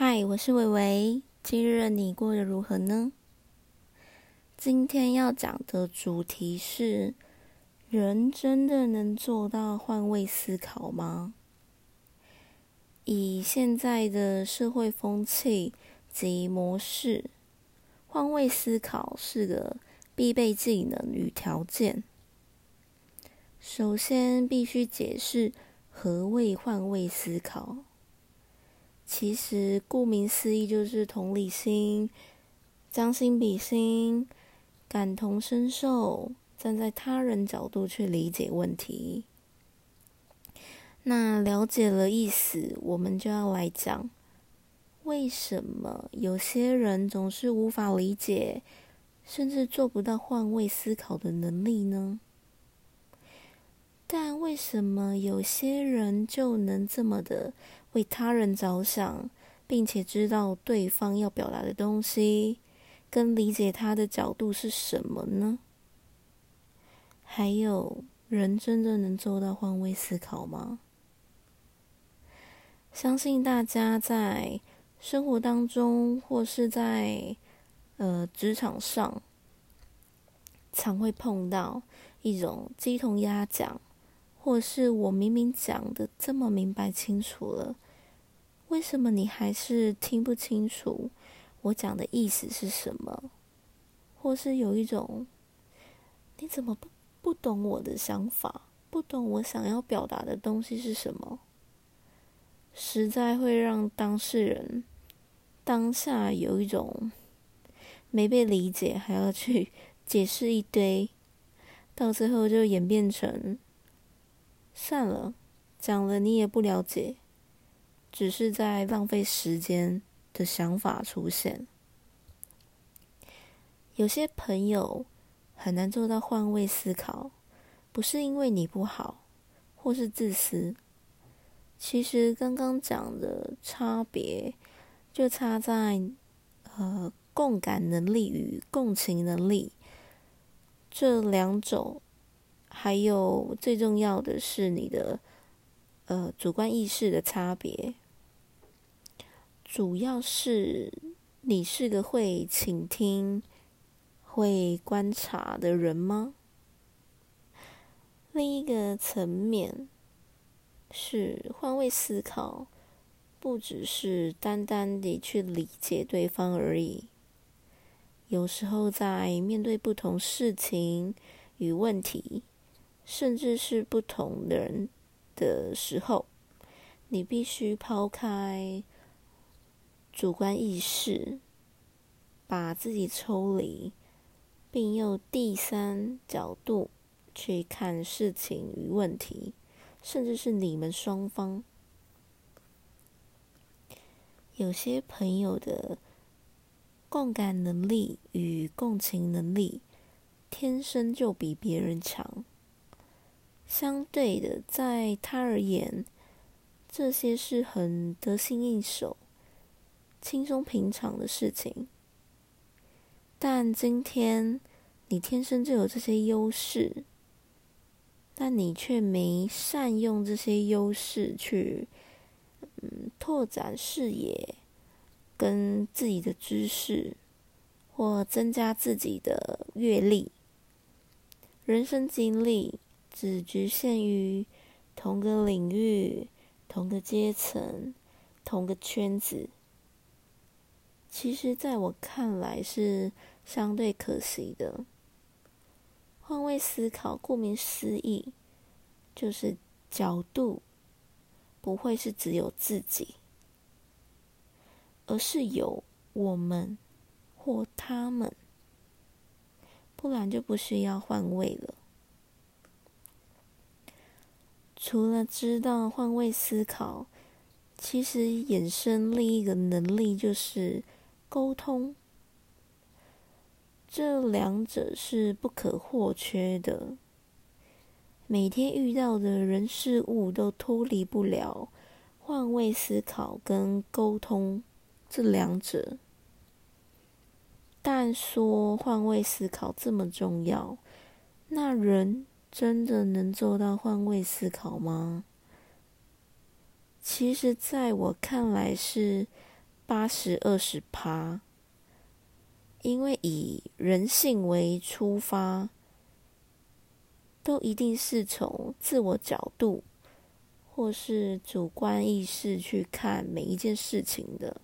嗨，我是伟伟。今日你过得如何呢？今天要讲的主题是：人真的能做到换位思考吗？以现在的社会风气及模式，换位思考是个必备技能与条件。首先，必须解释何谓换位思考。其实，顾名思义，就是同理心、将心比心、感同身受，站在他人角度去理解问题。那了解了意思，我们就要来讲，为什么有些人总是无法理解，甚至做不到换位思考的能力呢？但为什么有些人就能这么的？为他人着想，并且知道对方要表达的东西，跟理解他的角度是什么呢？还有，人真的能做到换位思考吗？相信大家在生活当中，或是在呃职场上，常会碰到一种鸡同鸭讲。或是我明明讲的这么明白清楚了，为什么你还是听不清楚我讲的意思是什么？或是有一种，你怎么不不懂我的想法，不懂我想要表达的东西是什么？实在会让当事人当下有一种没被理解，还要去解释一堆，到最后就演变成。算了，讲了你也不了解，只是在浪费时间的想法出现。有些朋友很难做到换位思考，不是因为你不好，或是自私。其实刚刚讲的差别，就差在呃共感能力与共情能力这两种。还有最重要的是你的呃主观意识的差别，主要是你是个会倾听、会观察的人吗？另一个层面是换位思考，不只是单单的去理解对方而已，有时候在面对不同事情与问题。甚至是不同的人的时候，你必须抛开主观意识，把自己抽离，并用第三角度去看事情与问题，甚至是你们双方。有些朋友的共感能力与共情能力，天生就比别人强。相对的，在他而言，这些是很得心应手、轻松平常的事情。但今天你天生就有这些优势，但你却没善用这些优势去，嗯，拓展视野、跟自己的知识，或增加自己的阅历、人生经历。只局限于同个领域、同个阶层、同个圈子，其实在我看来是相对可惜的。换位思考，顾名思义，就是角度不会是只有自己，而是有我们或他们，不然就不需要换位了。除了知道换位思考，其实衍生另一个能力就是沟通。这两者是不可或缺的。每天遇到的人事物都脱离不了换位思考跟沟通这两者。但说换位思考这么重要，那人？真的能做到换位思考吗？其实，在我看来是八十二十趴，因为以人性为出发，都一定是从自我角度或是主观意识去看每一件事情的。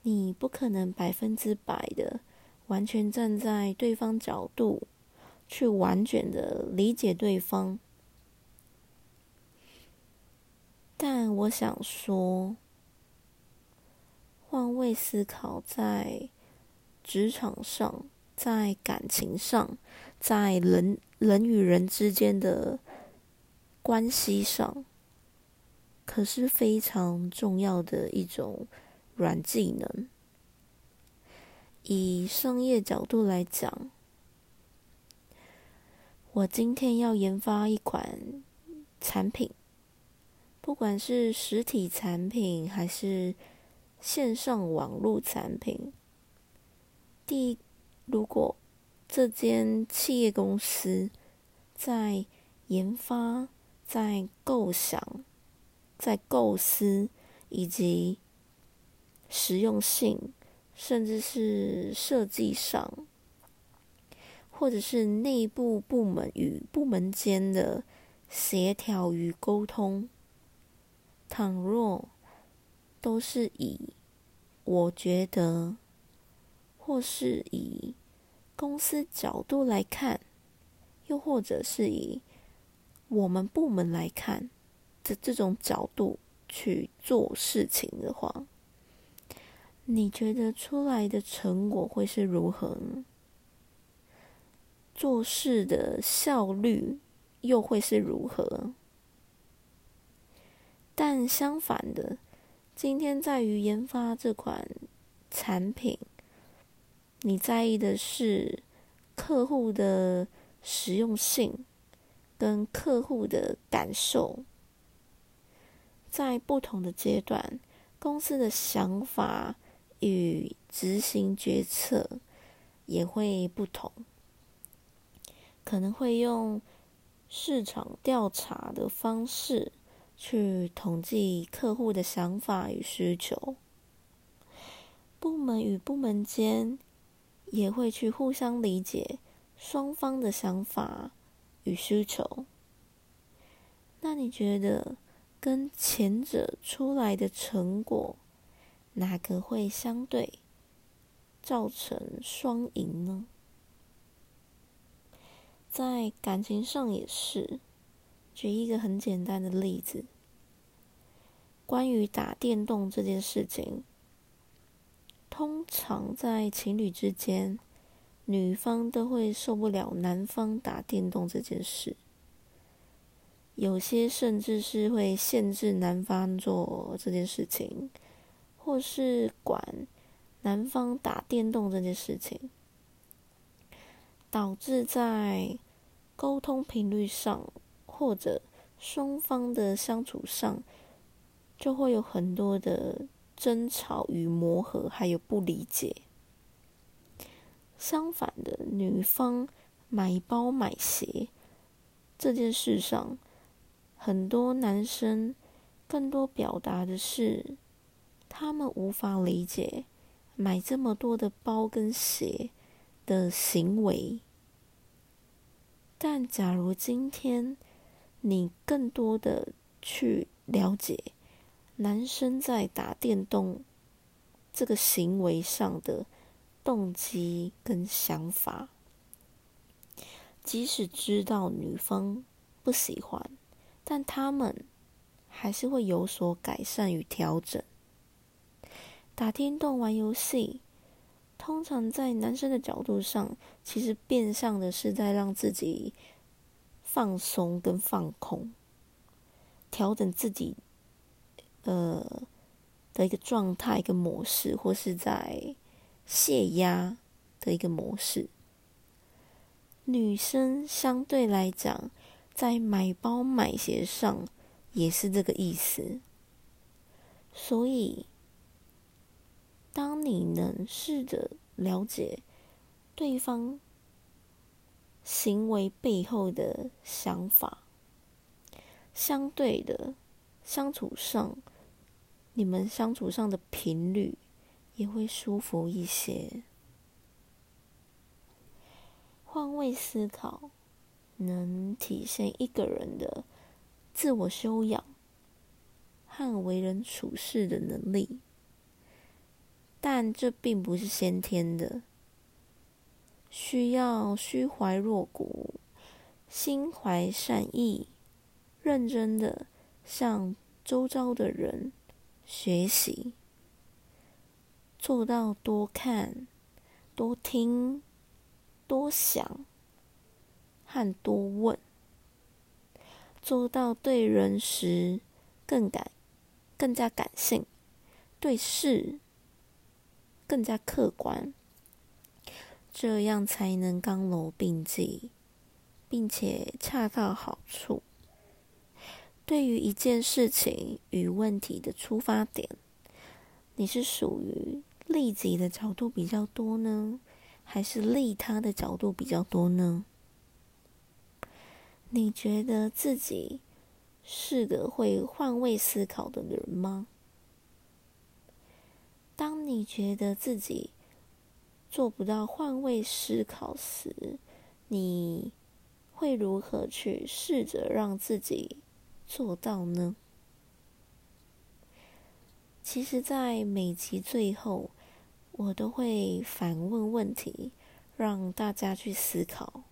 你不可能百分之百的完全站在对方角度去完全的理解对方。但我想说。换位思考，在职场上，在感情上，在人人与人之间的关系上，可是非常重要的一种软技能。以商业角度来讲，我今天要研发一款产品，不管是实体产品还是。线上网络产品，第一，如果这间企业公司在研发、在构想、在构思以及实用性，甚至是设计上，或者是内部部门与部门间的协调与沟通，倘若都是以我觉得，或是以公司角度来看，又或者是以我们部门来看的这种角度去做事情的话，你觉得出来的成果会是如何？做事的效率又会是如何？但相反的。今天在于研发这款产品，你在意的是客户的实用性跟客户的感受。在不同的阶段，公司的想法与执行决策也会不同，可能会用市场调查的方式。去统计客户的想法与需求，部门与部门间也会去互相理解双方的想法与需求。那你觉得跟前者出来的成果，哪个会相对造成双赢呢？在感情上也是。举一个很简单的例子，关于打电动这件事情，通常在情侣之间，女方都会受不了男方打电动这件事，有些甚至是会限制男方做这件事情，或是管男方打电动这件事情，导致在沟通频率上。或者双方的相处上，就会有很多的争吵与磨合，还有不理解。相反的，女方买包买鞋这件事上，很多男生更多表达的是，他们无法理解买这么多的包跟鞋的行为。但假如今天，你更多的去了解男生在打电动这个行为上的动机跟想法，即使知道女方不喜欢，但他们还是会有所改善与调整。打电动玩游戏，通常在男生的角度上，其实变相的是在让自己。放松跟放空，调整自己呃的一个状态、跟模式，或是在泄压的一个模式。女生相对来讲，在买包买鞋上也是这个意思。所以，当你能试着了解对方。行为背后的想法，相对的相处上你们相处上的频率也会舒服一些。换位思考能体现一个人的自我修养和为人处事的能力，但这并不是先天的，需要虚怀若谷、心怀善意、认真的向周遭的人。学习，做到多看、多听、多想和多问，做到对人时更感、更加感性，对事更加客观，这样才能刚柔并济，并且恰到好处。对于一件事情与问题的出发点，你是属于利己的角度比较多呢，还是利他的角度比较多呢？你觉得自己是个会换位思考的人吗？当你觉得自己做不到换位思考时，你会如何去试着让自己？做到呢？其实，在每集最后，我都会反问问题，让大家去思考。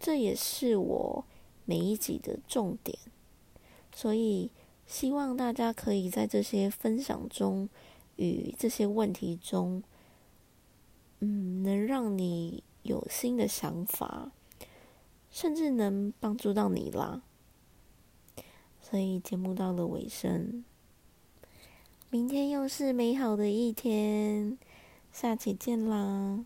这也是我每一集的重点，所以希望大家可以在这些分享中与这些问题中，嗯，能让你有新的想法，甚至能帮助到你啦。所以节目到了尾声，明天又是美好的一天，下期见啦！